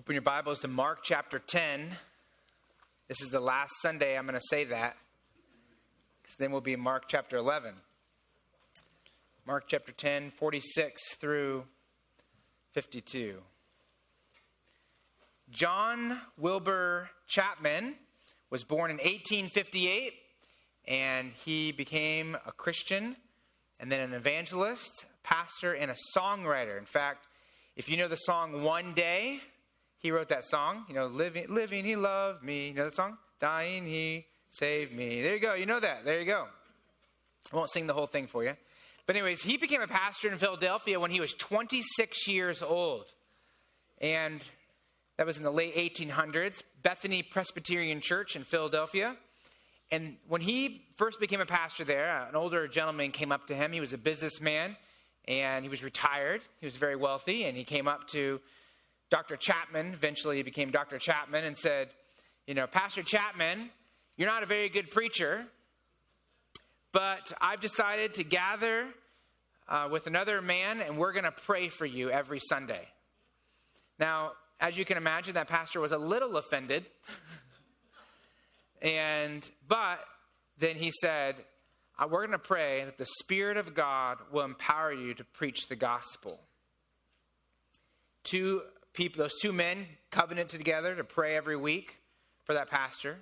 Open your Bibles to Mark chapter 10. This is the last Sunday I'm going to say that. Because then we'll be in Mark chapter 11. Mark chapter 10, 46 through 52. John Wilbur Chapman was born in 1858 and he became a Christian and then an evangelist, pastor, and a songwriter. In fact, if you know the song One Day, he wrote that song. You know, living, living, he loved me. You know that song? Dying, he saved me. There you go. You know that. There you go. I won't sing the whole thing for you. But, anyways, he became a pastor in Philadelphia when he was 26 years old. And that was in the late 1800s, Bethany Presbyterian Church in Philadelphia. And when he first became a pastor there, uh, an older gentleman came up to him. He was a businessman and he was retired. He was very wealthy. And he came up to Dr. Chapman, eventually he became Dr. Chapman, and said, You know, Pastor Chapman, you're not a very good preacher, but I've decided to gather uh, with another man and we're going to pray for you every Sunday. Now, as you can imagine, that pastor was a little offended. and, but then he said, uh, We're going to pray that the Spirit of God will empower you to preach the gospel. Two people, those two men covenanted together to pray every week for that pastor.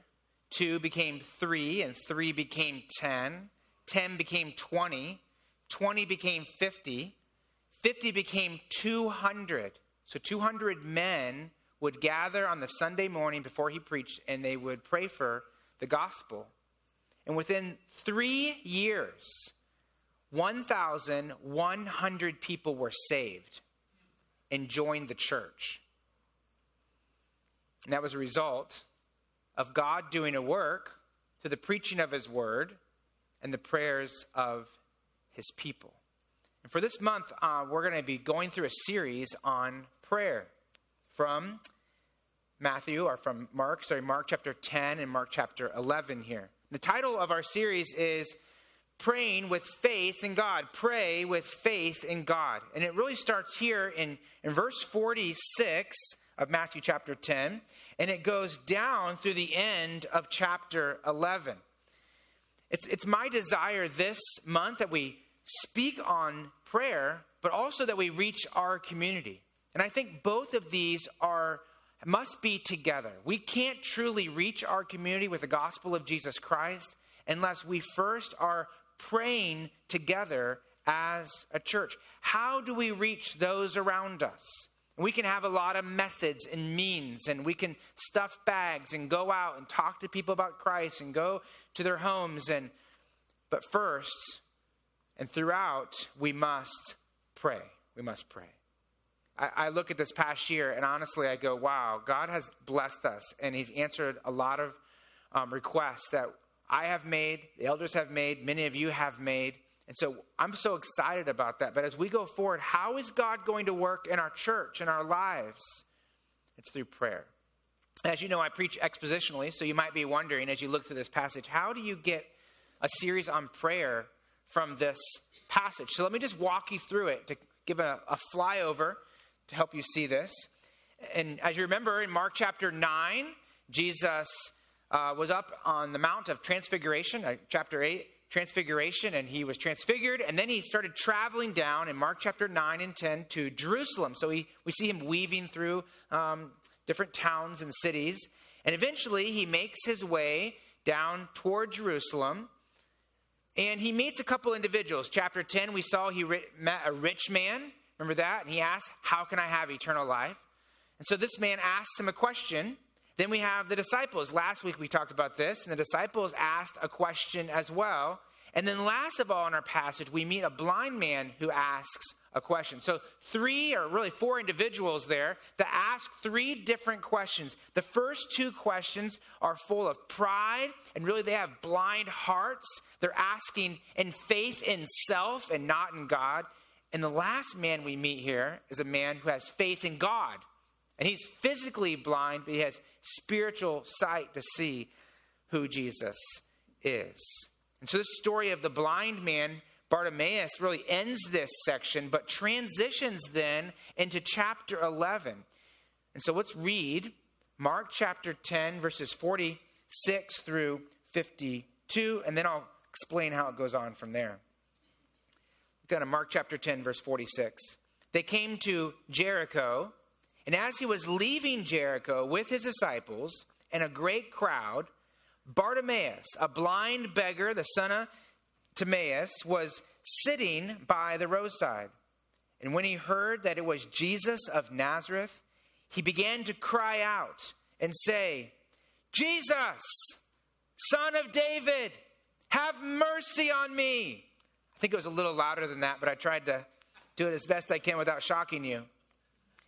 Two became three, and three became ten. Ten became 20. 20 became 50. 50 became 200. So 200 men would gather on the Sunday morning before he preached, and they would pray for the gospel. And within three years, 1,100 people were saved and joined the church. And that was a result of God doing a work through the preaching of his word and the prayers of his people. And for this month, uh, we're going to be going through a series on prayer from Matthew, or from Mark, sorry, Mark chapter 10 and Mark chapter 11 here. The title of our series is praying with faith in God. Pray with faith in God. And it really starts here in, in verse 46 of Matthew chapter 10, and it goes down through the end of chapter 11. It's, it's my desire this month that we speak on prayer, but also that we reach our community. And I think both of these are must be together. We can't truly reach our community with the gospel of Jesus Christ unless we first are praying together as a church. How do we reach those around us? We can have a lot of methods and means, and we can stuff bags and go out and talk to people about Christ and go to their homes. And but first and throughout, we must pray. We must pray. I, I look at this past year, and honestly, I go, "Wow, God has blessed us, and He's answered a lot of um, requests that I have made, the elders have made, many of you have made. And so I'm so excited about that. But as we go forward, how is God going to work in our church, in our lives? It's through prayer. As you know, I preach expositionally, so you might be wondering as you look through this passage, how do you get a series on prayer from this passage? So let me just walk you through it to give a, a flyover to help you see this. And as you remember in Mark chapter 9, Jesus uh, was up on the Mount of Transfiguration, uh, chapter 8, Transfiguration, and he was transfigured. And then he started traveling down in Mark chapter 9 and 10 to Jerusalem. So we see him weaving through um, different towns and cities. And eventually he makes his way down toward Jerusalem. And he meets a couple individuals. Chapter 10, we saw he met a rich man. Remember that? And he asked, How can I have eternal life? And so this man asks him a question. Then we have the disciples. Last week we talked about this, and the disciples asked a question as well. And then, last of all, in our passage, we meet a blind man who asks a question. So, three or really four individuals there that ask three different questions. The first two questions are full of pride, and really they have blind hearts. They're asking in faith in self and not in God. And the last man we meet here is a man who has faith in God. And he's physically blind, but he has spiritual sight to see who Jesus is. And so, this story of the blind man, Bartimaeus, really ends this section, but transitions then into chapter 11. And so let's read Mark chapter 10, verses 46 through 52, and then I'll explain how it goes on from there. Down to Mark chapter 10, verse 46. They came to Jericho, and as he was leaving Jericho with his disciples and a great crowd, Bartimaeus, a blind beggar, the son of Timaeus, was sitting by the roadside. And when he heard that it was Jesus of Nazareth, he began to cry out and say, Jesus, son of David, have mercy on me. I think it was a little louder than that, but I tried to do it as best I can without shocking you.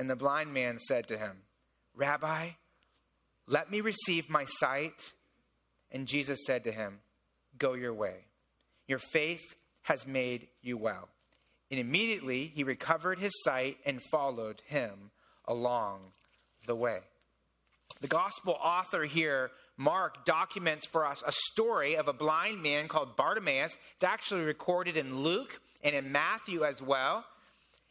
And the blind man said to him, Rabbi, let me receive my sight. And Jesus said to him, Go your way. Your faith has made you well. And immediately he recovered his sight and followed him along the way. The gospel author here Mark documents for us a story of a blind man called Bartimaeus. It's actually recorded in Luke and in Matthew as well.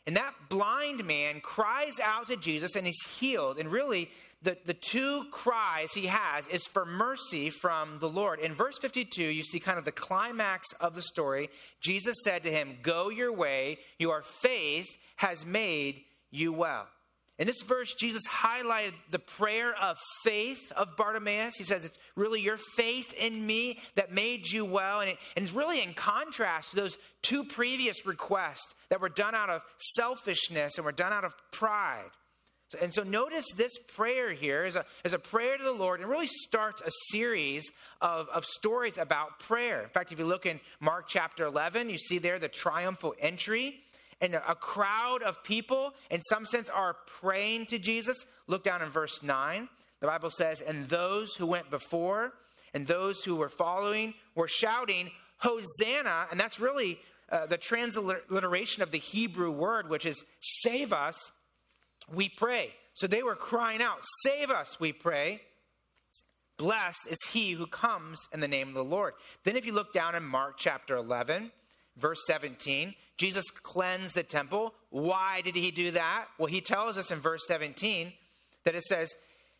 And that blind man cries out to Jesus and he's healed. And really, the, the two cries he has is for mercy from the Lord. In verse 52, you see kind of the climax of the story. Jesus said to him, Go your way, your faith has made you well. In this verse, Jesus highlighted the prayer of faith of Bartimaeus. He says, It's really your faith in me that made you well. And, it, and it's really in contrast to those two previous requests that were done out of selfishness and were done out of pride. So, and so notice this prayer here is a, is a prayer to the Lord and really starts a series of, of stories about prayer. In fact, if you look in Mark chapter 11, you see there the triumphal entry and a crowd of people, in some sense, are praying to Jesus. Look down in verse 9. The Bible says, And those who went before and those who were following were shouting, Hosanna. And that's really uh, the transliteration of the Hebrew word, which is save us, we pray. So they were crying out, Save us, we pray. Blessed is he who comes in the name of the Lord. Then, if you look down in Mark chapter 11, verse 17, Jesus cleansed the temple. Why did he do that? Well, he tells us in verse 17 that it says,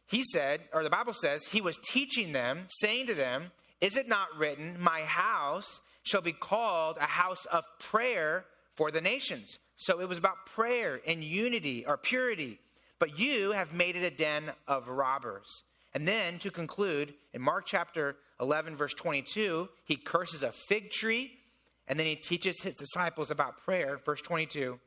he said, or the Bible says, he was teaching them, saying to them, Is it not written, My house shall be called a house of prayer for the nations? So it was about prayer and unity or purity. But you have made it a den of robbers. And then to conclude, in Mark chapter 11, verse 22, he curses a fig tree and then he teaches his disciples about prayer, verse 22.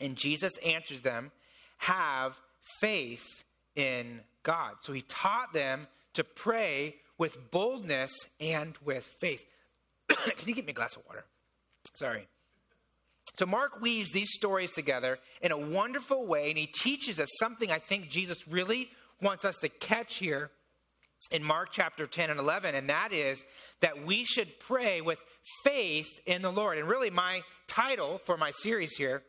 And Jesus answers them, Have faith in God. So he taught them to pray with boldness and with faith. Can you get me a glass of water? Sorry. So Mark weaves these stories together in a wonderful way, and he teaches us something I think Jesus really wants us to catch here in Mark chapter 10 and 11, and that is that we should pray with faith in the Lord. And really, my title for my series here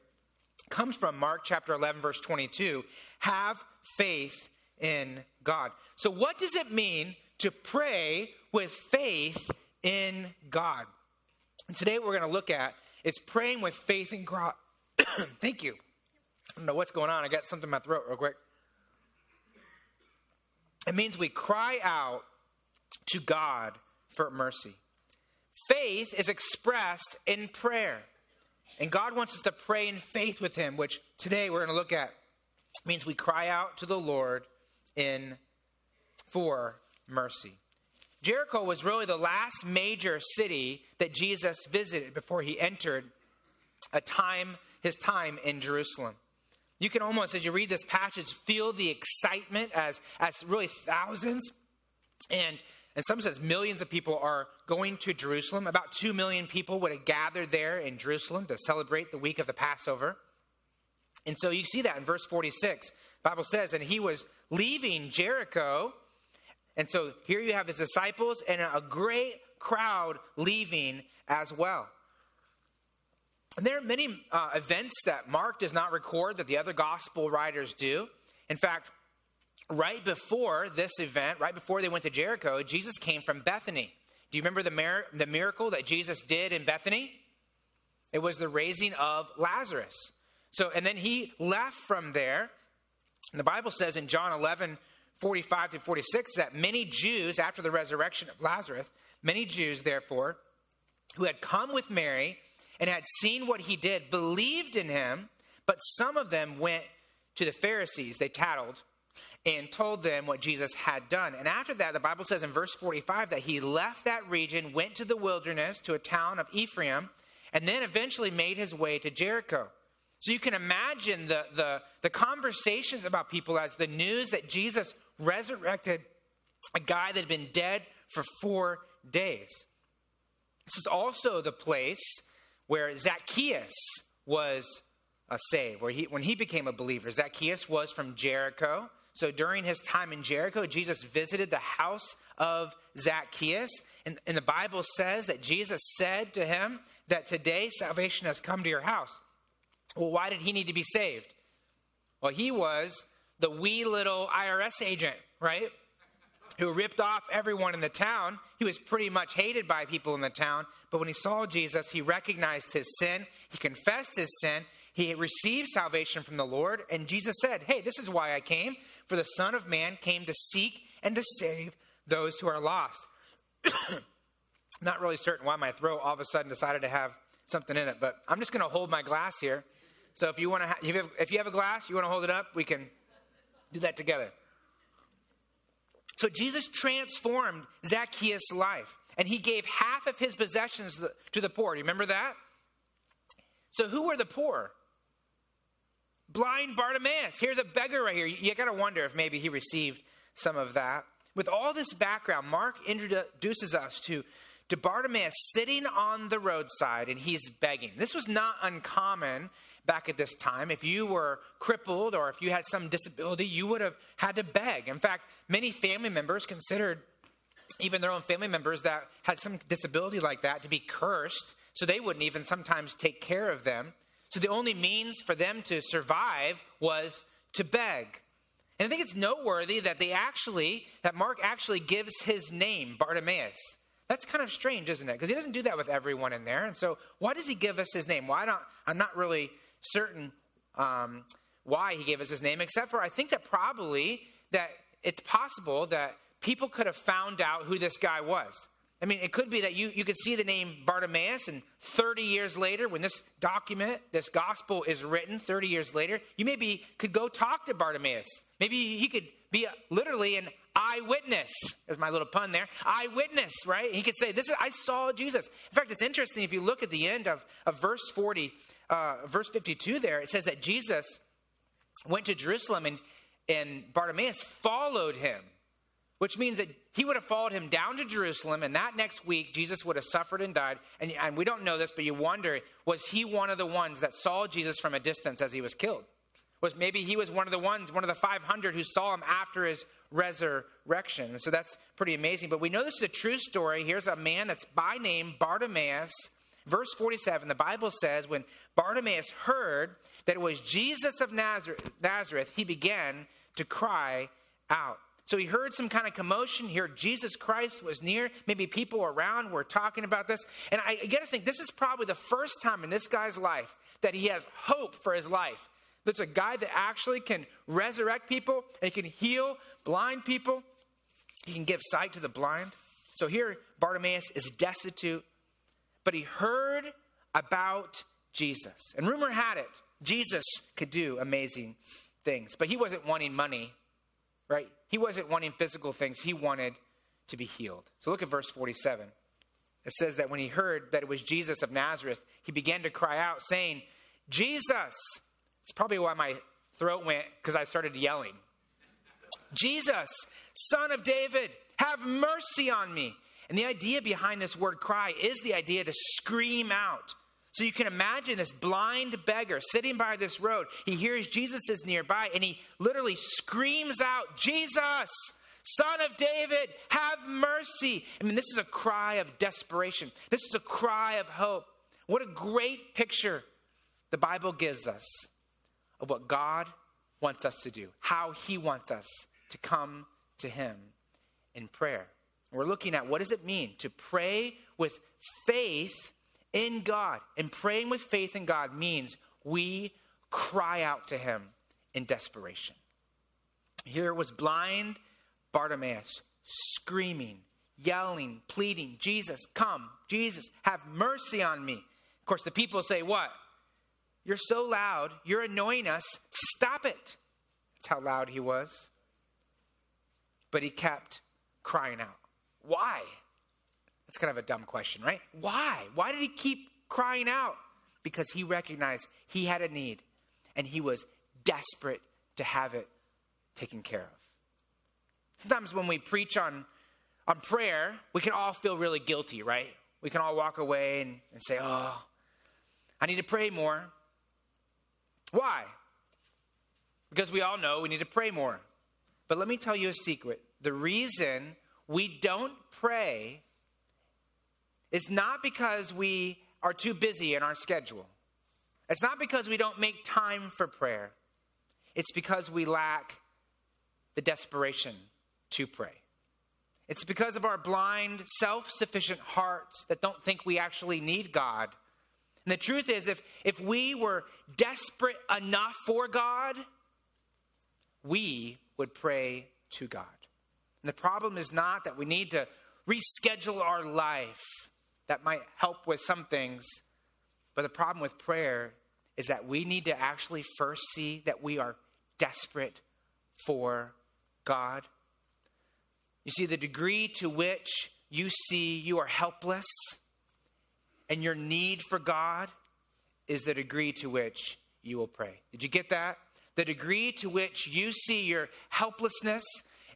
comes from Mark chapter 11, verse 22 Have faith in God. So, what does it mean to pray with faith in God? And today, we're going to look at is praying with faith in God. Thank you. I don't know what's going on. I got something in my throat, real quick. It means we cry out to God for mercy. Faith is expressed in prayer. And God wants us to pray in faith with Him, which today we're going to look at. It means we cry out to the Lord in for mercy. Jericho was really the last major city that Jesus visited before he entered a time his time in Jerusalem. You can almost, as you read this passage, feel the excitement as, as really thousands and and some says millions of people are going to Jerusalem. About two million people would have gathered there in Jerusalem to celebrate the week of the Passover. And so you see that in verse 46. The Bible says, and he was leaving Jericho. And so here you have his disciples and a great crowd leaving as well. And there are many uh, events that Mark does not record that the other gospel writers do. In fact, right before this event, right before they went to Jericho, Jesus came from Bethany. Do you remember the, mir- the miracle that Jesus did in Bethany? It was the raising of Lazarus. So, and then he left from there. And the Bible says in John 11, 45 to 46, that many Jews, after the resurrection of Lazarus, many Jews, therefore, who had come with Mary and had seen what he did, believed in him, but some of them went to the Pharisees. They tattled and told them what Jesus had done. And after that, the Bible says in verse 45 that he left that region, went to the wilderness, to a town of Ephraim, and then eventually made his way to Jericho. So you can imagine the, the, the conversations about people as the news that Jesus resurrected a guy that had been dead for four days. This is also the place where Zacchaeus was uh, saved, where he, when he became a believer. Zacchaeus was from Jericho. So during his time in Jericho, Jesus visited the house of Zacchaeus. And, and the Bible says that Jesus said to him that today salvation has come to your house. Well, why did he need to be saved? Well, he was the wee little IRS agent, right? Who ripped off everyone in the town. He was pretty much hated by people in the town. But when he saw Jesus, he recognized his sin. He confessed his sin. He received salvation from the Lord. And Jesus said, Hey, this is why I came. For the Son of Man came to seek and to save those who are lost. Not really certain why my throat all of a sudden decided to have something in it, but I'm just going to hold my glass here. So if you want to, ha- if you have a glass, you want to hold it up, we can do that together. So Jesus transformed Zacchaeus' life, and he gave half of his possessions to the poor. Do you remember that? So who were the poor? Blind Bartimaeus. Here's a beggar right here. You got to wonder if maybe he received some of that. With all this background, Mark introduces us to, to Bartimaeus sitting on the roadside and he's begging. This was not uncommon back at this time. If you were crippled or if you had some disability, you would have had to beg. In fact, many family members considered even their own family members that had some disability like that to be cursed, so they wouldn't even sometimes take care of them. So the only means for them to survive was to beg. And I think it's noteworthy that they actually, that Mark actually gives his name, Bartimaeus. That's kind of strange, isn't it? Because he doesn't do that with everyone in there. And so, why does he give us his name? Why don't I'm not really certain um, why he gave us his name, except for I think that probably that it's possible that people could have found out who this guy was. I mean, it could be that you, you could see the name Bartimaeus, and 30 years later, when this document, this gospel is written, 30 years later, you maybe could go talk to Bartimaeus. Maybe he could be a, literally an eyewitness. There's my little pun there. Eyewitness, right? He could say, "This is I saw Jesus." In fact, it's interesting if you look at the end of, of verse 40, uh, verse 52. There it says that Jesus went to Jerusalem and and Bartimaeus followed him which means that he would have followed him down to Jerusalem, and that next week, Jesus would have suffered and died. And, and, we don't know this, but you wonder was he one of the ones that saw Jesus from a distance as he was killed? Was maybe he was one of the ones, one of the 500 who saw him after his resurrection? So that's pretty amazing. But we know this is a true story. Here's a man that's by name Bartimaeus. Verse 47, the Bible says, when Bartimaeus heard that it was Jesus of Nazareth, he began to cry out. So he heard some kind of commotion. here. Jesus Christ was near. Maybe people around were talking about this. And I, I got to think this is probably the first time in this guy's life that he has hope for his life. That's a guy that actually can resurrect people and he can heal blind people. He can give sight to the blind. So here, Bartimaeus is destitute, but he heard about Jesus. And rumor had it, Jesus could do amazing things, but he wasn't wanting money right? He wasn't wanting physical things, he wanted to be healed. So look at verse 47. It says that when he heard that it was Jesus of Nazareth, he began to cry out, saying, Jesus! It's probably why my throat went because I started yelling. Jesus, son of David, have mercy on me. And the idea behind this word cry is the idea to scream out. So you can imagine this blind beggar sitting by this road. He hears Jesus is nearby and he literally screams out, Jesus, Son of David, have mercy. I mean, this is a cry of desperation. This is a cry of hope. What a great picture the Bible gives us of what God wants us to do, how he wants us to come to him in prayer. We're looking at what does it mean to pray with faith in God. And praying with faith in God means we cry out to him in desperation. Here was blind Bartimaeus screaming, yelling, pleading, Jesus, come, Jesus, have mercy on me. Of course, the people say, What? You're so loud, you're annoying us, stop it. That's how loud he was. But he kept crying out. Why? That's kind of a dumb question, right? Why? Why did he keep crying out? Because he recognized he had a need and he was desperate to have it taken care of. Sometimes when we preach on, on prayer, we can all feel really guilty, right? We can all walk away and, and say, oh, I need to pray more. Why? Because we all know we need to pray more. But let me tell you a secret. The reason we don't pray it's not because we are too busy in our schedule. It's not because we don't make time for prayer. It's because we lack the desperation to pray. It's because of our blind, self sufficient hearts that don't think we actually need God. And the truth is, if, if we were desperate enough for God, we would pray to God. And the problem is not that we need to reschedule our life that might help with some things. But the problem with prayer is that we need to actually first see that we are desperate for God. You see, the degree to which you see you are helpless and your need for God is the degree to which you will pray. Did you get that? The degree to which you see your helplessness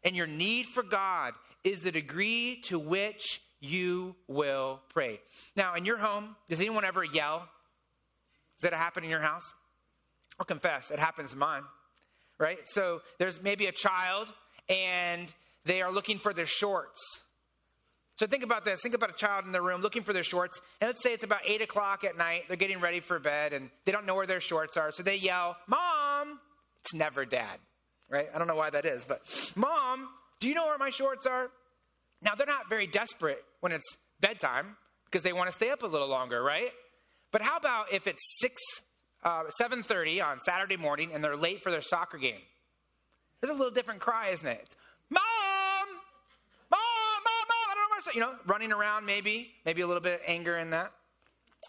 and your need for God is the degree to which you will pray. Now, in your home, does anyone ever yell? Does that happen in your house? I'll confess, it happens in mine, right? So there's maybe a child and they are looking for their shorts. So think about this. Think about a child in the room looking for their shorts. And let's say it's about 8 o'clock at night. They're getting ready for bed and they don't know where their shorts are. So they yell, Mom! It's never dad, right? I don't know why that is, but Mom, do you know where my shorts are? Now, they're not very desperate when it's bedtime because they want to stay up a little longer, right? But how about if it's 6, uh, 7.30 on Saturday morning and they're late for their soccer game? There's a little different cry, isn't it? Mom! Mom! Mom! Mom! I don't know. You know, running around maybe. Maybe a little bit of anger in that.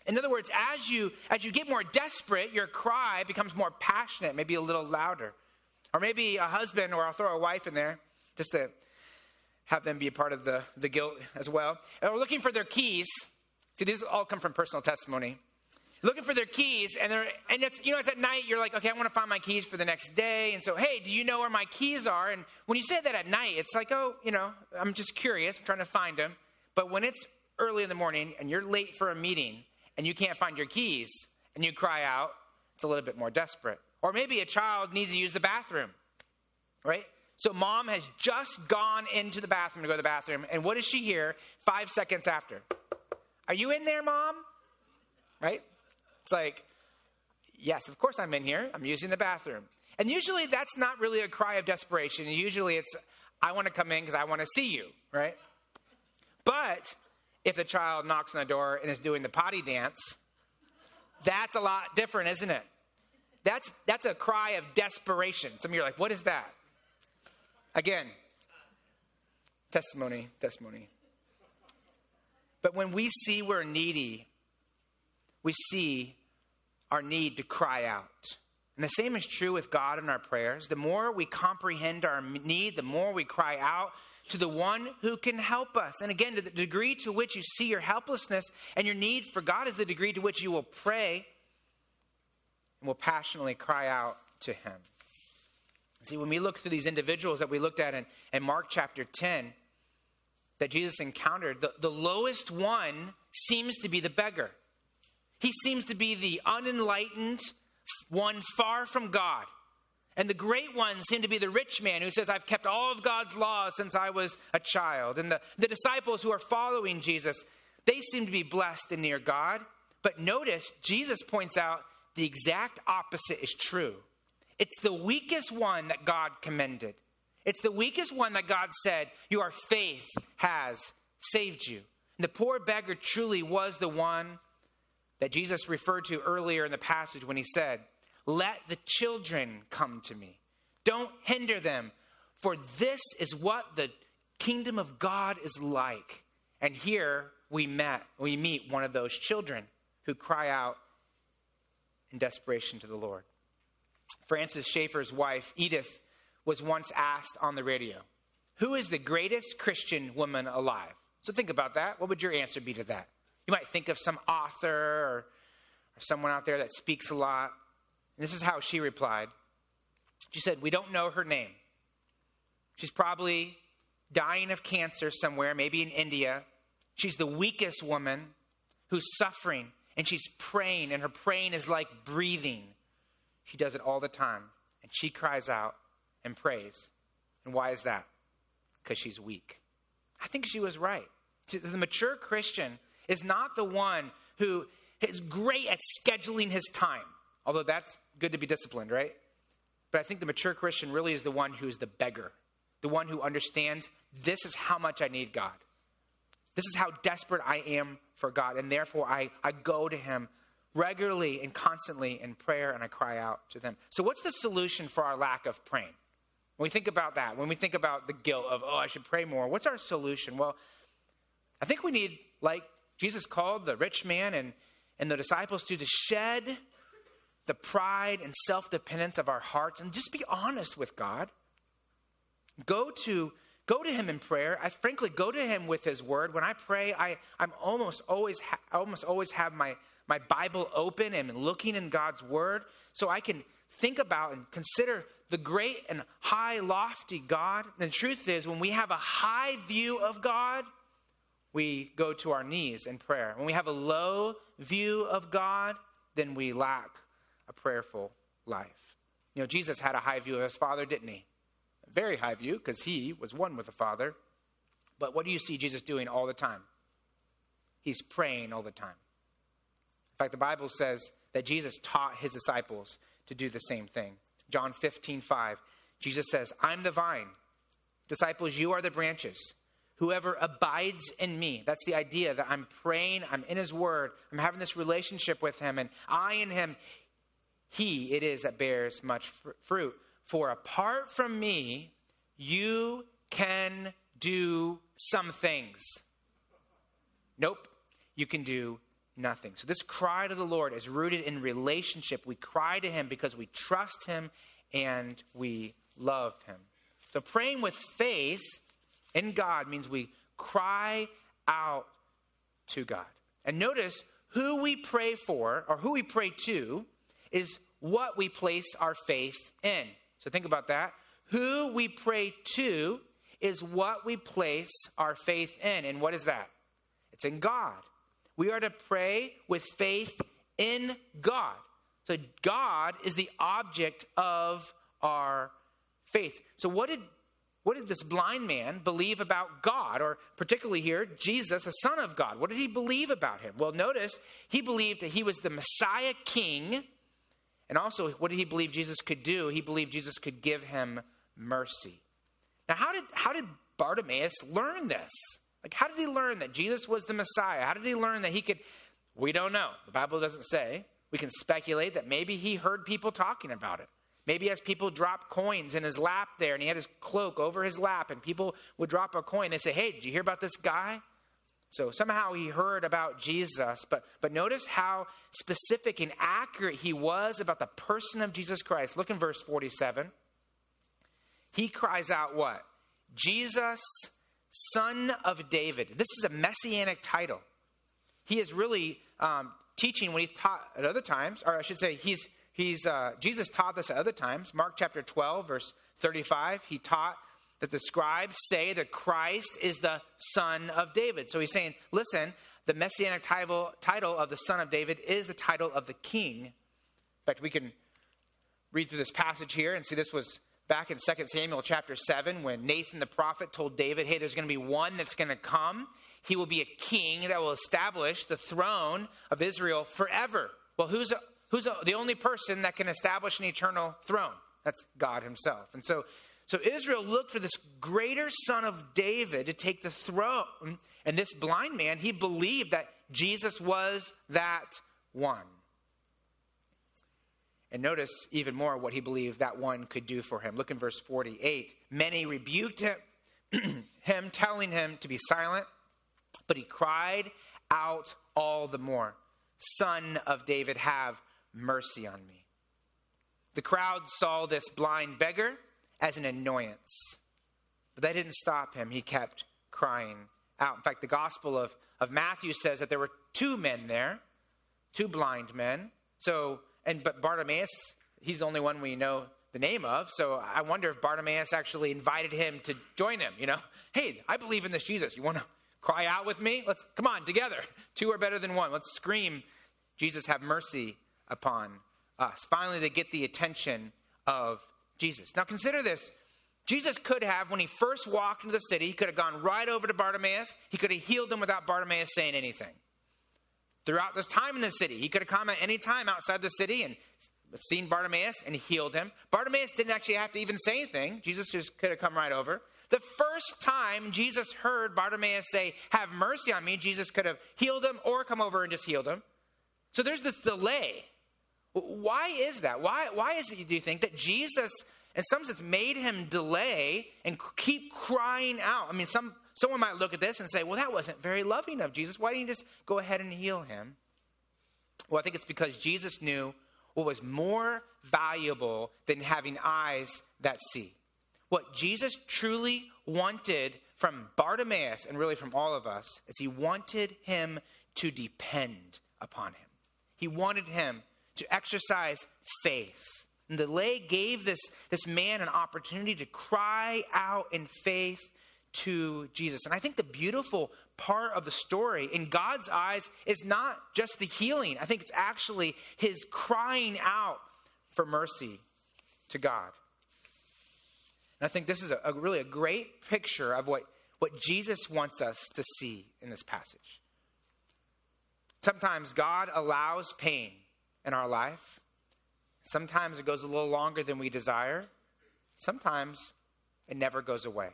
In other words, as you as you get more desperate, your cry becomes more passionate, maybe a little louder. Or maybe a husband, or I'll throw a wife in there, just to have them be a part of the, the guilt as well. And we're looking for their keys. See, these all come from personal testimony. Looking for their keys, and they're and it's you know it's at night. You're like, okay, I want to find my keys for the next day, and so hey, do you know where my keys are? And when you say that at night, it's like, oh, you know, I'm just curious, I'm trying to find them. But when it's early in the morning and you're late for a meeting and you can't find your keys and you cry out, it's a little bit more desperate. Or maybe a child needs to use the bathroom, right? So mom has just gone into the bathroom to go to the bathroom, and what does she hear five seconds after? Are you in there, mom? Right? It's like, yes, of course I'm in here. I'm using the bathroom. And usually that's not really a cry of desperation. Usually it's, I want to come in because I want to see you, right? But if the child knocks on the door and is doing the potty dance, that's a lot different, isn't it? That's, that's a cry of desperation. Some of you are like, what is that? Again, testimony, testimony. But when we see we're needy, we see our need to cry out. And the same is true with God in our prayers. The more we comprehend our need, the more we cry out to the one who can help us. And again, to the degree to which you see your helplessness and your need for God is the degree to which you will pray and will passionately cry out to Him. See, when we look through these individuals that we looked at in, in Mark chapter 10, that Jesus encountered, the, the lowest one seems to be the beggar. He seems to be the unenlightened one far from God. And the great ones seem to be the rich man who says, I've kept all of God's laws since I was a child. And the, the disciples who are following Jesus, they seem to be blessed and near God. But notice, Jesus points out the exact opposite is true. It's the weakest one that God commended. It's the weakest one that God said, Your faith has saved you. And the poor beggar truly was the one that Jesus referred to earlier in the passage when he said, Let the children come to me. Don't hinder them, for this is what the kingdom of God is like. And here we met, we meet one of those children who cry out in desperation to the Lord. Francis Schaeffer's wife, Edith, was once asked on the radio, Who is the greatest Christian woman alive? So think about that. What would your answer be to that? You might think of some author or, or someone out there that speaks a lot. And this is how she replied. She said, We don't know her name. She's probably dying of cancer somewhere, maybe in India. She's the weakest woman who's suffering, and she's praying, and her praying is like breathing. She does it all the time. And she cries out and prays. And why is that? Because she's weak. I think she was right. The mature Christian is not the one who is great at scheduling his time, although that's good to be disciplined, right? But I think the mature Christian really is the one who is the beggar, the one who understands this is how much I need God. This is how desperate I am for God, and therefore I, I go to Him regularly and constantly in prayer and I cry out to them. So, what's the solution for our lack of praying? When we think about that, when we think about the guilt of, oh, I should pray more, what's our solution? Well, I think we need, like Jesus called the rich man and, and the disciples to, to shed the pride and self dependence of our hearts and just be honest with God. Go to go to him in prayer. I frankly go to him with his word. When I pray, I, I'm almost always ha- almost always have my, my Bible open and looking in God's word so I can think about and consider the great and high, lofty God. the truth is, when we have a high view of God, we go to our knees in prayer. When we have a low view of God, then we lack a prayerful life. You know, Jesus had a high view of his Father, didn't he? Very high view because he was one with the Father. But what do you see Jesus doing all the time? He's praying all the time. In fact, the Bible says that Jesus taught his disciples to do the same thing. John 15, 5. Jesus says, I'm the vine. Disciples, you are the branches. Whoever abides in me. That's the idea that I'm praying, I'm in his word, I'm having this relationship with him, and I in him, he it is that bears much fr- fruit. For apart from me, you can do some things. Nope, you can do nothing. So, this cry to the Lord is rooted in relationship. We cry to Him because we trust Him and we love Him. So, praying with faith in God means we cry out to God. And notice who we pray for or who we pray to is what we place our faith in. So, think about that. Who we pray to is what we place our faith in. And what is that? It's in God. We are to pray with faith in God. So God is the object of our faith. So what did what did this blind man believe about God, or particularly here, Jesus, the Son of God? What did he believe about him? Well, notice he believed that he was the Messiah King, and also what did he believe Jesus could do? He believed Jesus could give him mercy. Now, how did how did Bartimaeus learn this? Like, how did he learn that Jesus was the Messiah? How did he learn that he could? We don't know. The Bible doesn't say. We can speculate that maybe he heard people talking about it. Maybe as people drop coins in his lap there, and he had his cloak over his lap, and people would drop a coin. They say, Hey, did you hear about this guy? So somehow he heard about Jesus, but, but notice how specific and accurate he was about the person of Jesus Christ. Look in verse 47. He cries out, What? Jesus, Son of David. This is a messianic title. He is really um, teaching when he's taught at other times, or I should say, he's, he's, uh, Jesus taught this at other times. Mark chapter 12, verse 35, he taught that the scribes say that Christ is the son of David. So he's saying, listen, the messianic title, title of the son of David is the title of the king. In fact, we can read through this passage here and see this was back in 2 Samuel chapter 7 when Nathan the prophet told David, hey, there's going to be one that's going to come. He will be a king that will establish the throne of Israel forever. Well, who's, who's the only person that can establish an eternal throne? That's God himself. And so, so Israel looked for this greater son of David to take the throne. And this blind man, he believed that Jesus was that one. And notice even more what he believed that one could do for him. Look in verse 48. Many rebuked him, him, telling him to be silent, but he cried out all the more, Son of David, have mercy on me. The crowd saw this blind beggar as an annoyance, but that didn't stop him. He kept crying out. In fact, the Gospel of, of Matthew says that there were two men there, two blind men. So, and but Bartimaeus, he's the only one we know the name of. So I wonder if Bartimaeus actually invited him to join him. You know, hey, I believe in this Jesus. You want to cry out with me? Let's come on together. Two are better than one. Let's scream, Jesus, have mercy upon us. Finally, they get the attention of Jesus. Now, consider this. Jesus could have, when he first walked into the city, he could have gone right over to Bartimaeus. He could have healed him without Bartimaeus saying anything. Throughout this time in the city, he could have come at any time outside the city and seen Bartimaeus and healed him. Bartimaeus didn't actually have to even say anything. Jesus just could have come right over. The first time Jesus heard Bartimaeus say, Have mercy on me, Jesus could have healed him or come over and just healed him. So there's this delay. Why is that? Why, why is it, do you think, that Jesus, in some sense, made him delay and keep crying out? I mean, some, someone might look at this and say, well, that wasn't very loving of Jesus. Why didn't you just go ahead and heal him? Well, I think it's because Jesus knew what was more valuable than having eyes that see. What Jesus truly wanted from Bartimaeus and really from all of us is he wanted him to depend upon him. He wanted him to exercise faith. And the delay gave this, this man an opportunity to cry out in faith to Jesus. And I think the beautiful part of the story in God's eyes is not just the healing, I think it's actually his crying out for mercy to God. And I think this is a, a really a great picture of what, what Jesus wants us to see in this passage. Sometimes God allows pain in our life. Sometimes it goes a little longer than we desire. Sometimes it never goes away.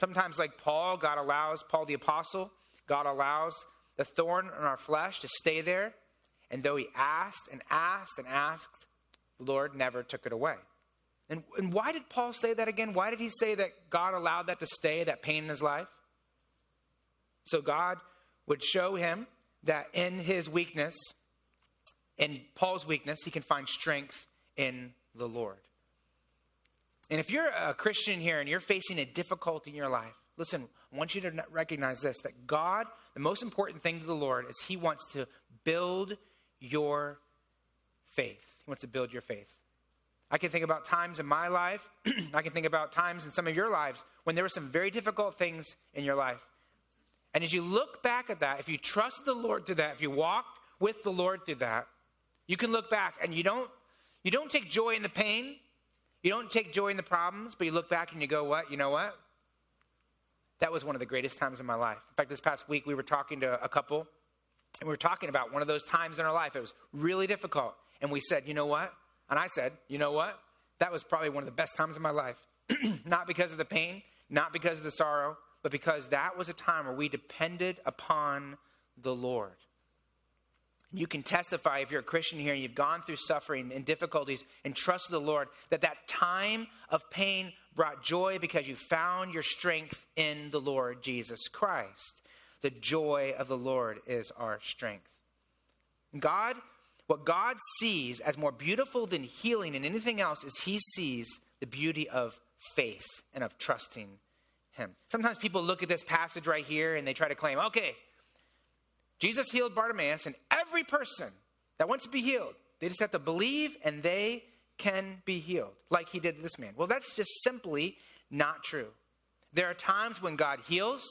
Sometimes, like Paul, God allows, Paul the Apostle, God allows the thorn in our flesh to stay there. And though he asked and asked and asked, the Lord never took it away. And, and why did Paul say that again? Why did he say that God allowed that to stay, that pain in his life? So God would show him that in his weakness, in Paul's weakness, he can find strength in the Lord. And if you're a Christian here and you're facing a difficulty in your life, listen, I want you to recognize this that God, the most important thing to the Lord is He wants to build your faith. He wants to build your faith. I can think about times in my life, I can think about times in some of your lives when there were some very difficult things in your life. And as you look back at that, if you trust the Lord through that, if you walked with the Lord through that, you can look back and you don't you don't take joy in the pain. You don't take joy in the problems, but you look back and you go, "What? You know what? That was one of the greatest times in my life." In fact, this past week we were talking to a couple and we were talking about one of those times in our life. It was really difficult. And we said, "You know what?" And I said, "You know what? That was probably one of the best times of my life." not because of the pain, not because of the sorrow, but because that was a time where we depended upon the Lord. You can testify if you're a Christian here and you've gone through suffering and difficulties and trust the Lord that that time of pain brought joy because you found your strength in the Lord Jesus Christ. The joy of the Lord is our strength. God, what God sees as more beautiful than healing and anything else is He sees the beauty of faith and of trusting Him. Sometimes people look at this passage right here and they try to claim, okay, Jesus healed Bartimaeus, and every person that wants to be healed, they just have to believe and they can be healed, like he did this man. Well, that's just simply not true. There are times when God heals,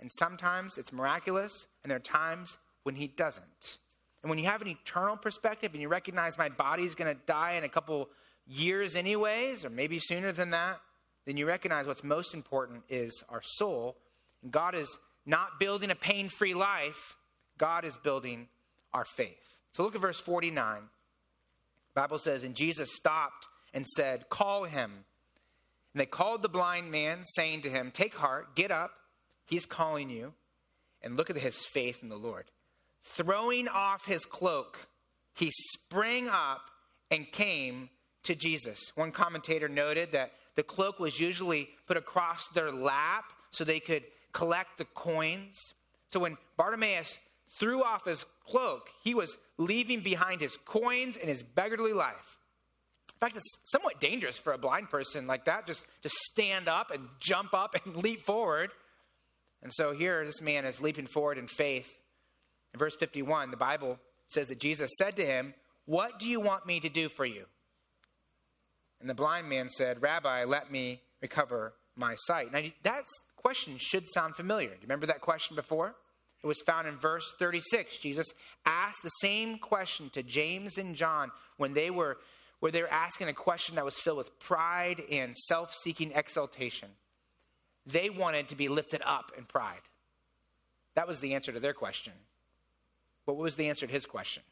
and sometimes it's miraculous, and there are times when He doesn't. And when you have an eternal perspective and you recognize my body's going to die in a couple years, anyways, or maybe sooner than that, then you recognize what's most important is our soul. And God is not building a pain free life, God is building our faith. So look at verse 49. The Bible says, And Jesus stopped and said, Call him. And they called the blind man, saying to him, Take heart, get up, he's calling you. And look at his faith in the Lord. Throwing off his cloak, he sprang up and came to Jesus. One commentator noted that the cloak was usually put across their lap so they could collect the coins. So when Bartimaeus threw off his cloak, he was leaving behind his coins and his beggarly life. In fact, it's somewhat dangerous for a blind person like that just to stand up and jump up and leap forward. And so here, this man is leaping forward in faith. In verse 51, the Bible says that Jesus said to him, What do you want me to do for you? And the blind man said, Rabbi, let me recover my sight. Now, that question should sound familiar. Do you remember that question before? It was found in verse 36. Jesus asked the same question to James and John when they were where they were asking a question that was filled with pride and self-seeking exaltation. They wanted to be lifted up in pride. That was the answer to their question. But what was the answer to his question?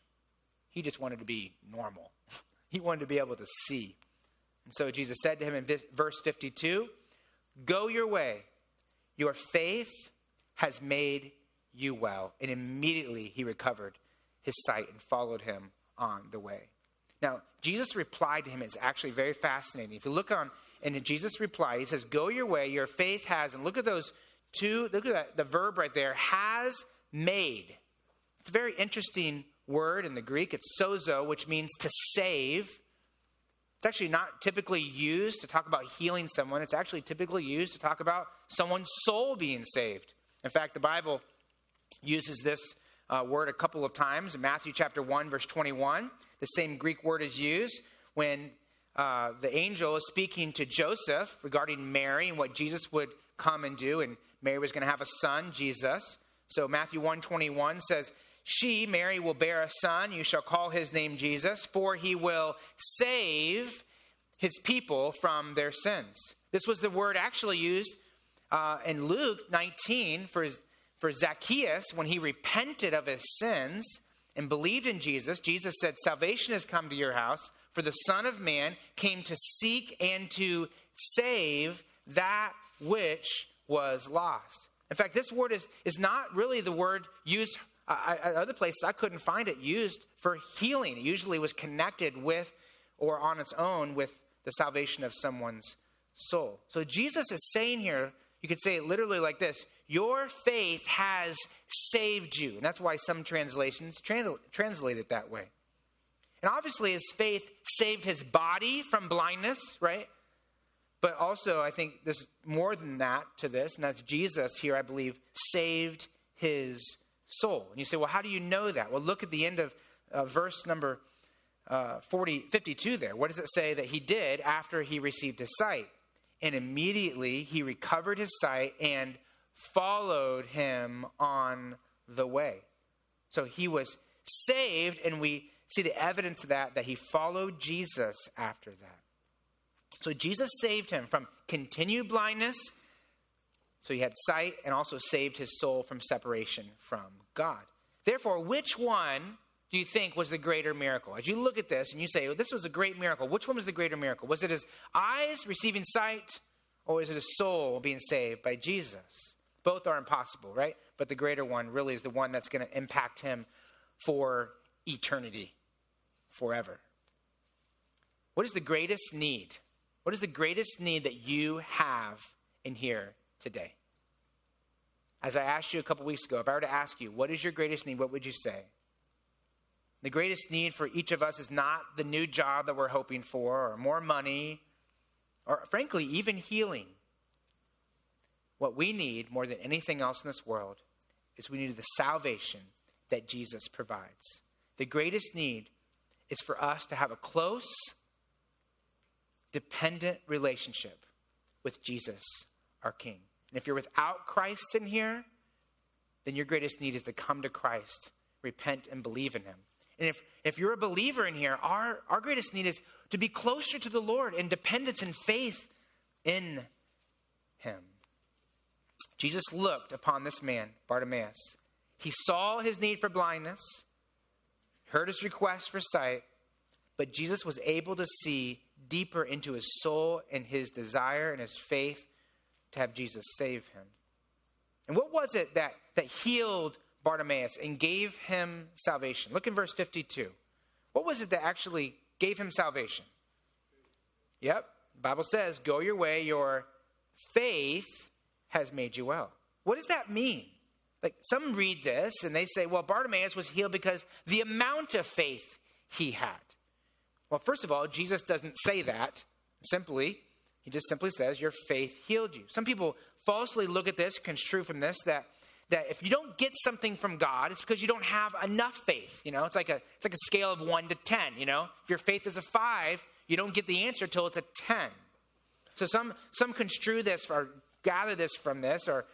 He just wanted to be normal. He wanted to be able to see. And so Jesus said to him in verse 52 Go your way, your faith has made you well. And immediately he recovered his sight and followed him on the way. Now, Jesus' reply to him is actually very fascinating. If you look on, and Jesus' reply, he says, Go your way, your faith has, and look at those two, look at that, the verb right there, has made. It's a very interesting word in the Greek. It's sozo, which means to save. It's actually not typically used to talk about healing someone. It's actually typically used to talk about someone's soul being saved. In fact, the Bible uses this uh, word a couple of times. In Matthew chapter 1, verse 21, the same Greek word is used when uh, the angel is speaking to Joseph regarding Mary and what Jesus would come and do. And Mary was going to have a son, Jesus. So Matthew 121 says, she, Mary, will bear a son. You shall call his name Jesus, for he will save his people from their sins. This was the word actually used uh, in Luke 19 for, his, for Zacchaeus when he repented of his sins and believed in Jesus. Jesus said, Salvation has come to your house, for the Son of Man came to seek and to save that which was lost. In fact, this word is, is not really the word used uh, uh, I, other places, I couldn't find it used for healing. It usually was connected with or on its own with the salvation of someone's soul. So Jesus is saying here, you could say it literally like this Your faith has saved you. And that's why some translations translate it that way. And obviously, his faith saved his body from blindness, right? But also, I think there's more than that to this, and that's Jesus here, I believe, saved his soul. And you say, well, how do you know that? Well, look at the end of uh, verse number uh, 40, 52 there. What does it say that he did after he received his sight? And immediately he recovered his sight and followed him on the way. So he was saved, and we see the evidence of that, that he followed Jesus after that. So Jesus saved him from continued blindness so he had sight and also saved his soul from separation from God. Therefore, which one do you think was the greater miracle? As you look at this and you say, well, this was a great miracle, which one was the greater miracle? Was it his eyes receiving sight or was it his soul being saved by Jesus? Both are impossible, right? But the greater one really is the one that's going to impact him for eternity, forever. What is the greatest need? What is the greatest need that you have in here today? As I asked you a couple weeks ago, if I were to ask you, what is your greatest need, what would you say? The greatest need for each of us is not the new job that we're hoping for, or more money, or frankly, even healing. What we need more than anything else in this world is we need the salvation that Jesus provides. The greatest need is for us to have a close, dependent relationship with Jesus, our King. And if you're without Christ in here, then your greatest need is to come to Christ, repent, and believe in Him. And if, if you're a believer in here, our, our greatest need is to be closer to the Lord in dependence and faith in Him. Jesus looked upon this man, Bartimaeus. He saw his need for blindness, heard his request for sight, but Jesus was able to see deeper into his soul and his desire and his faith to have Jesus save him. And what was it that, that healed Bartimaeus and gave him salvation? Look in verse 52. What was it that actually gave him salvation? Yep, Bible says, Go your way, your faith has made you well. What does that mean? Like some read this and they say, well, Bartimaeus was healed because the amount of faith he had. Well, first of all, Jesus doesn't say that simply. He just simply says, Your faith healed you. Some people falsely look at this, construe from this, that, that if you don't get something from God, it's because you don't have enough faith. You know, it's like a it's like a scale of one to ten. You know, if your faith is a five, you don't get the answer till it's a ten. So some some construe this or gather this from this, or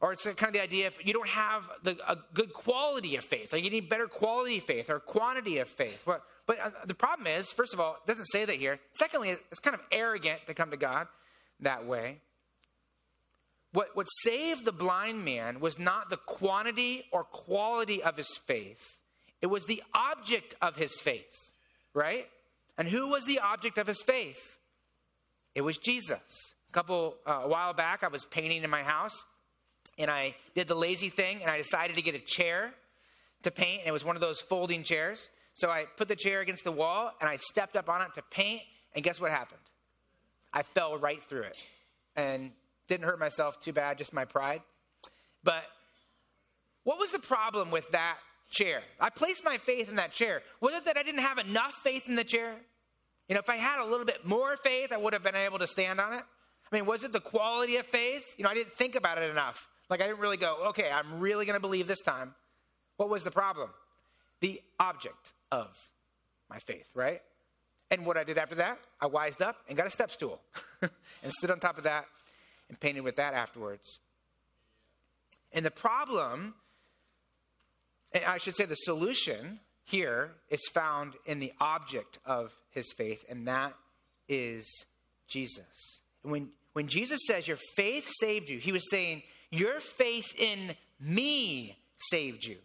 or it's kind of the idea if you don't have the, a good quality of faith, like you need better quality faith or quantity of faith. But, but uh, the problem is, first of all, it doesn't say that here. Secondly, it's kind of arrogant to come to God that way. What, what saved the blind man was not the quantity or quality of his faith, it was the object of his faith, right? And who was the object of his faith? It was Jesus. Couple, uh, a while back, I was painting in my house and I did the lazy thing and I decided to get a chair to paint. And it was one of those folding chairs. So I put the chair against the wall and I stepped up on it to paint. And guess what happened? I fell right through it and didn't hurt myself too bad, just my pride. But what was the problem with that chair? I placed my faith in that chair. Was it that I didn't have enough faith in the chair? You know, if I had a little bit more faith, I would have been able to stand on it. I mean, was it the quality of faith? You know, I didn't think about it enough. Like, I didn't really go, okay, I'm really going to believe this time. What was the problem? The object of my faith, right? And what I did after that, I wised up and got a step stool and stood on top of that and painted with that afterwards. And the problem, and I should say the solution here is found in the object of his faith, and that is Jesus. And when, when Jesus says, Your faith saved you, he was saying, your faith in me saved you.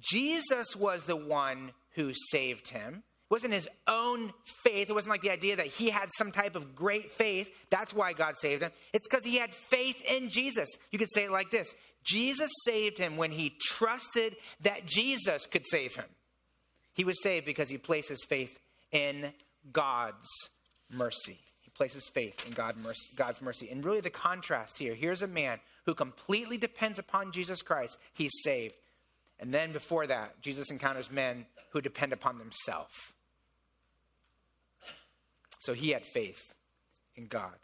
Jesus was the one who saved him. It wasn't his own faith. It wasn't like the idea that he had some type of great faith. That's why God saved him. It's because he had faith in Jesus. You could say it like this Jesus saved him when he trusted that Jesus could save him. He was saved because he placed his faith in God's mercy places faith in God mercy, God's mercy. And really, the contrast here here's a man who completely depends upon Jesus Christ, he's saved. And then before that, Jesus encounters men who depend upon themselves. So he had faith in God.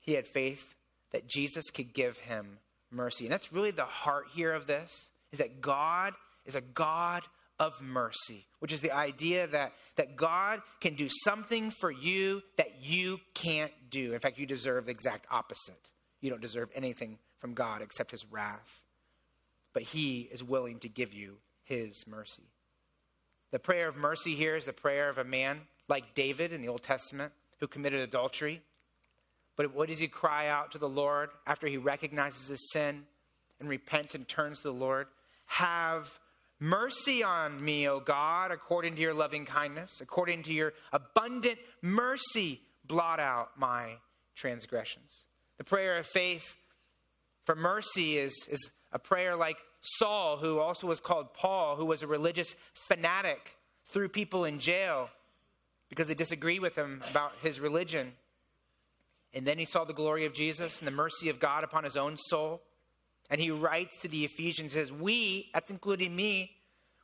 He had faith that Jesus could give him mercy. And that's really the heart here of this is that God is a God of mercy, which is the idea that, that God can do something for you that you can't do. In fact, you deserve the exact opposite. You don't deserve anything from God except his wrath. But he is willing to give you his mercy. The prayer of mercy here is the prayer of a man like David in the Old Testament who committed adultery. But what does he cry out to the Lord after he recognizes his sin and repents and turns to the Lord? Have Mercy on me, O God, according to your loving kindness, according to your abundant mercy, blot out my transgressions. The prayer of faith for mercy is, is a prayer like Saul, who also was called Paul, who was a religious fanatic, threw people in jail because they disagreed with him about his religion. And then he saw the glory of Jesus and the mercy of God upon his own soul. And he writes to the Ephesians, says, We, that's including me,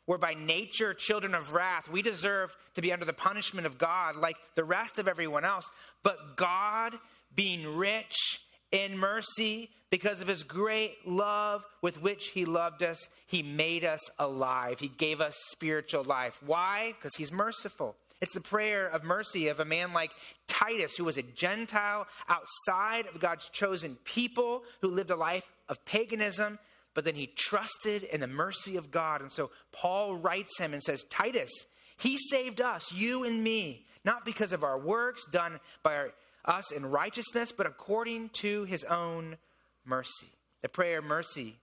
were by nature children of wrath. We deserve to be under the punishment of God like the rest of everyone else. But God, being rich in mercy, because of his great love with which he loved us, he made us alive. He gave us spiritual life. Why? Because he's merciful. It's the prayer of mercy of a man like Titus, who was a Gentile outside of God's chosen people, who lived a life of paganism, but then he trusted in the mercy of God. And so Paul writes him and says, Titus, he saved us, you and me, not because of our works done by our, us in righteousness, but according to his own mercy. The prayer mercy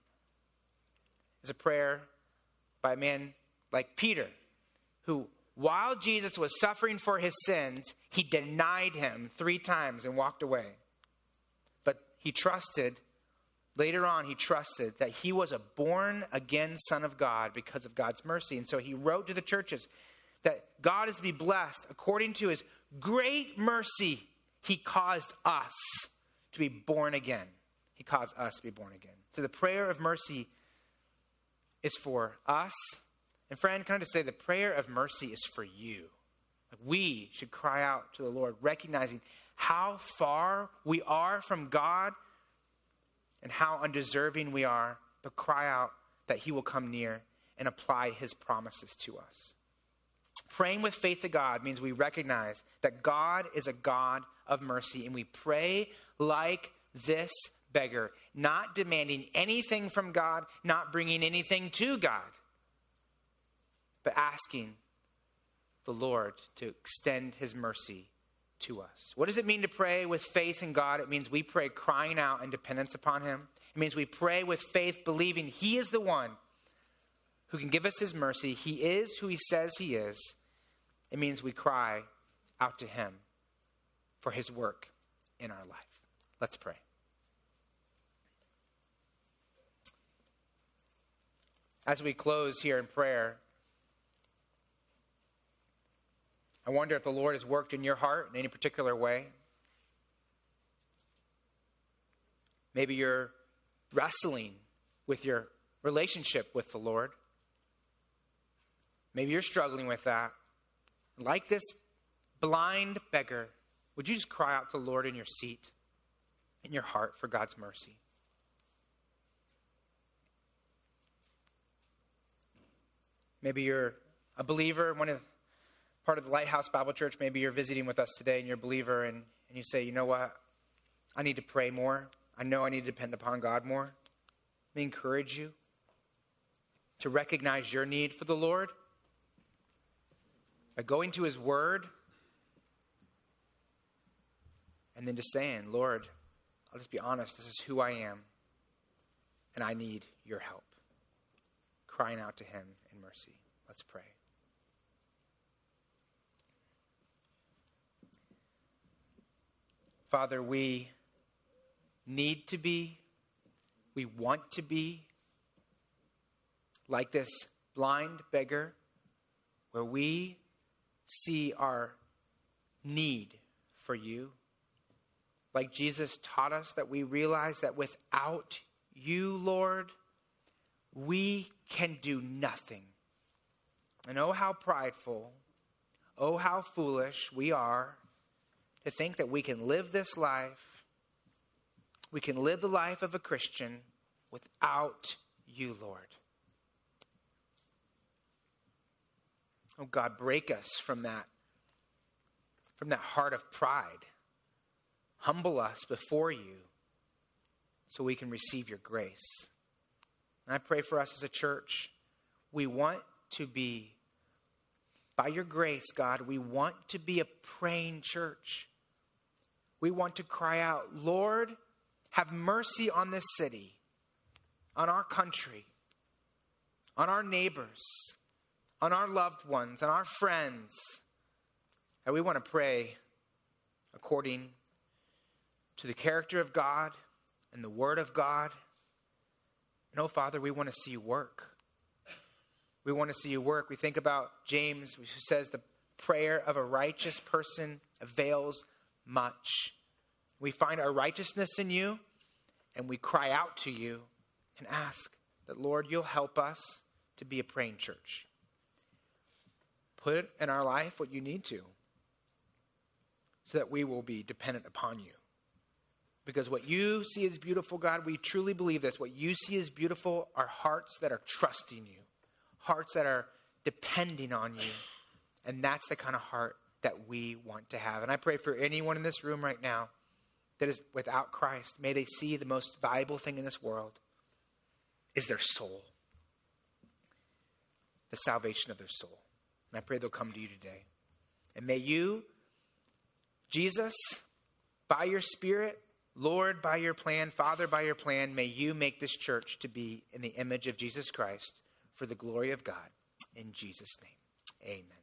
is a prayer by a man like Peter, who, while Jesus was suffering for his sins, he denied him three times and walked away. But he trusted, later on, he trusted that he was a born again Son of God because of God's mercy. And so he wrote to the churches that God is to be blessed according to his great mercy. He caused us to be born again. He caused us to be born again. So the prayer of mercy is for us. And friend, can I just say the prayer of mercy is for you. We should cry out to the Lord, recognizing how far we are from God and how undeserving we are, but cry out that He will come near and apply His promises to us. Praying with faith to God means we recognize that God is a God of mercy, and we pray like this beggar, not demanding anything from God, not bringing anything to God, but asking the Lord to extend his mercy to us. What does it mean to pray with faith in God? It means we pray crying out in dependence upon him. It means we pray with faith, believing he is the one who can give us his mercy. He is who he says he is. It means we cry out to him for his work in our life. Let's pray. As we close here in prayer, I wonder if the Lord has worked in your heart in any particular way. Maybe you're wrestling with your relationship with the Lord. Maybe you're struggling with that. Like this blind beggar, would you just cry out to the Lord in your seat, in your heart for God's mercy? Maybe you're a believer, one of part of the Lighthouse Bible Church. Maybe you're visiting with us today and you're a believer and, and you say, you know what? I need to pray more. I know I need to depend upon God more. Let encourage you to recognize your need for the Lord by going to His Word and then just saying, Lord, I'll just be honest, this is who I am, and I need your help. Crying out to Him in mercy. Let's pray. Father, we need to be, we want to be like this blind beggar, where we see our need for you. Like Jesus taught us, that we realize that without you, Lord, we can do nothing. And oh, how prideful, oh, how foolish we are to think that we can live this life, we can live the life of a Christian without you, Lord. Oh God, break us from that from that heart of pride. Humble us before you so we can receive your grace. And I pray for us as a church. We want to be, by your grace, God, we want to be a praying church. We want to cry out, Lord, have mercy on this city, on our country, on our neighbors, on our loved ones, on our friends. And we want to pray according to the character of God and the Word of God. No, Father, we want to see you work. We want to see you work. We think about James, who says the prayer of a righteous person avails much. We find our righteousness in you, and we cry out to you and ask that, Lord, you'll help us to be a praying church. Put in our life what you need to so that we will be dependent upon you. Because what you see as beautiful, God, we truly believe this. What you see as beautiful are hearts that are trusting you, hearts that are depending on you. And that's the kind of heart that we want to have. And I pray for anyone in this room right now that is without Christ. May they see the most valuable thing in this world is their soul, the salvation of their soul. And I pray they'll come to you today. And may you, Jesus, by your Spirit, Lord, by your plan, Father, by your plan, may you make this church to be in the image of Jesus Christ for the glory of God. In Jesus' name, amen.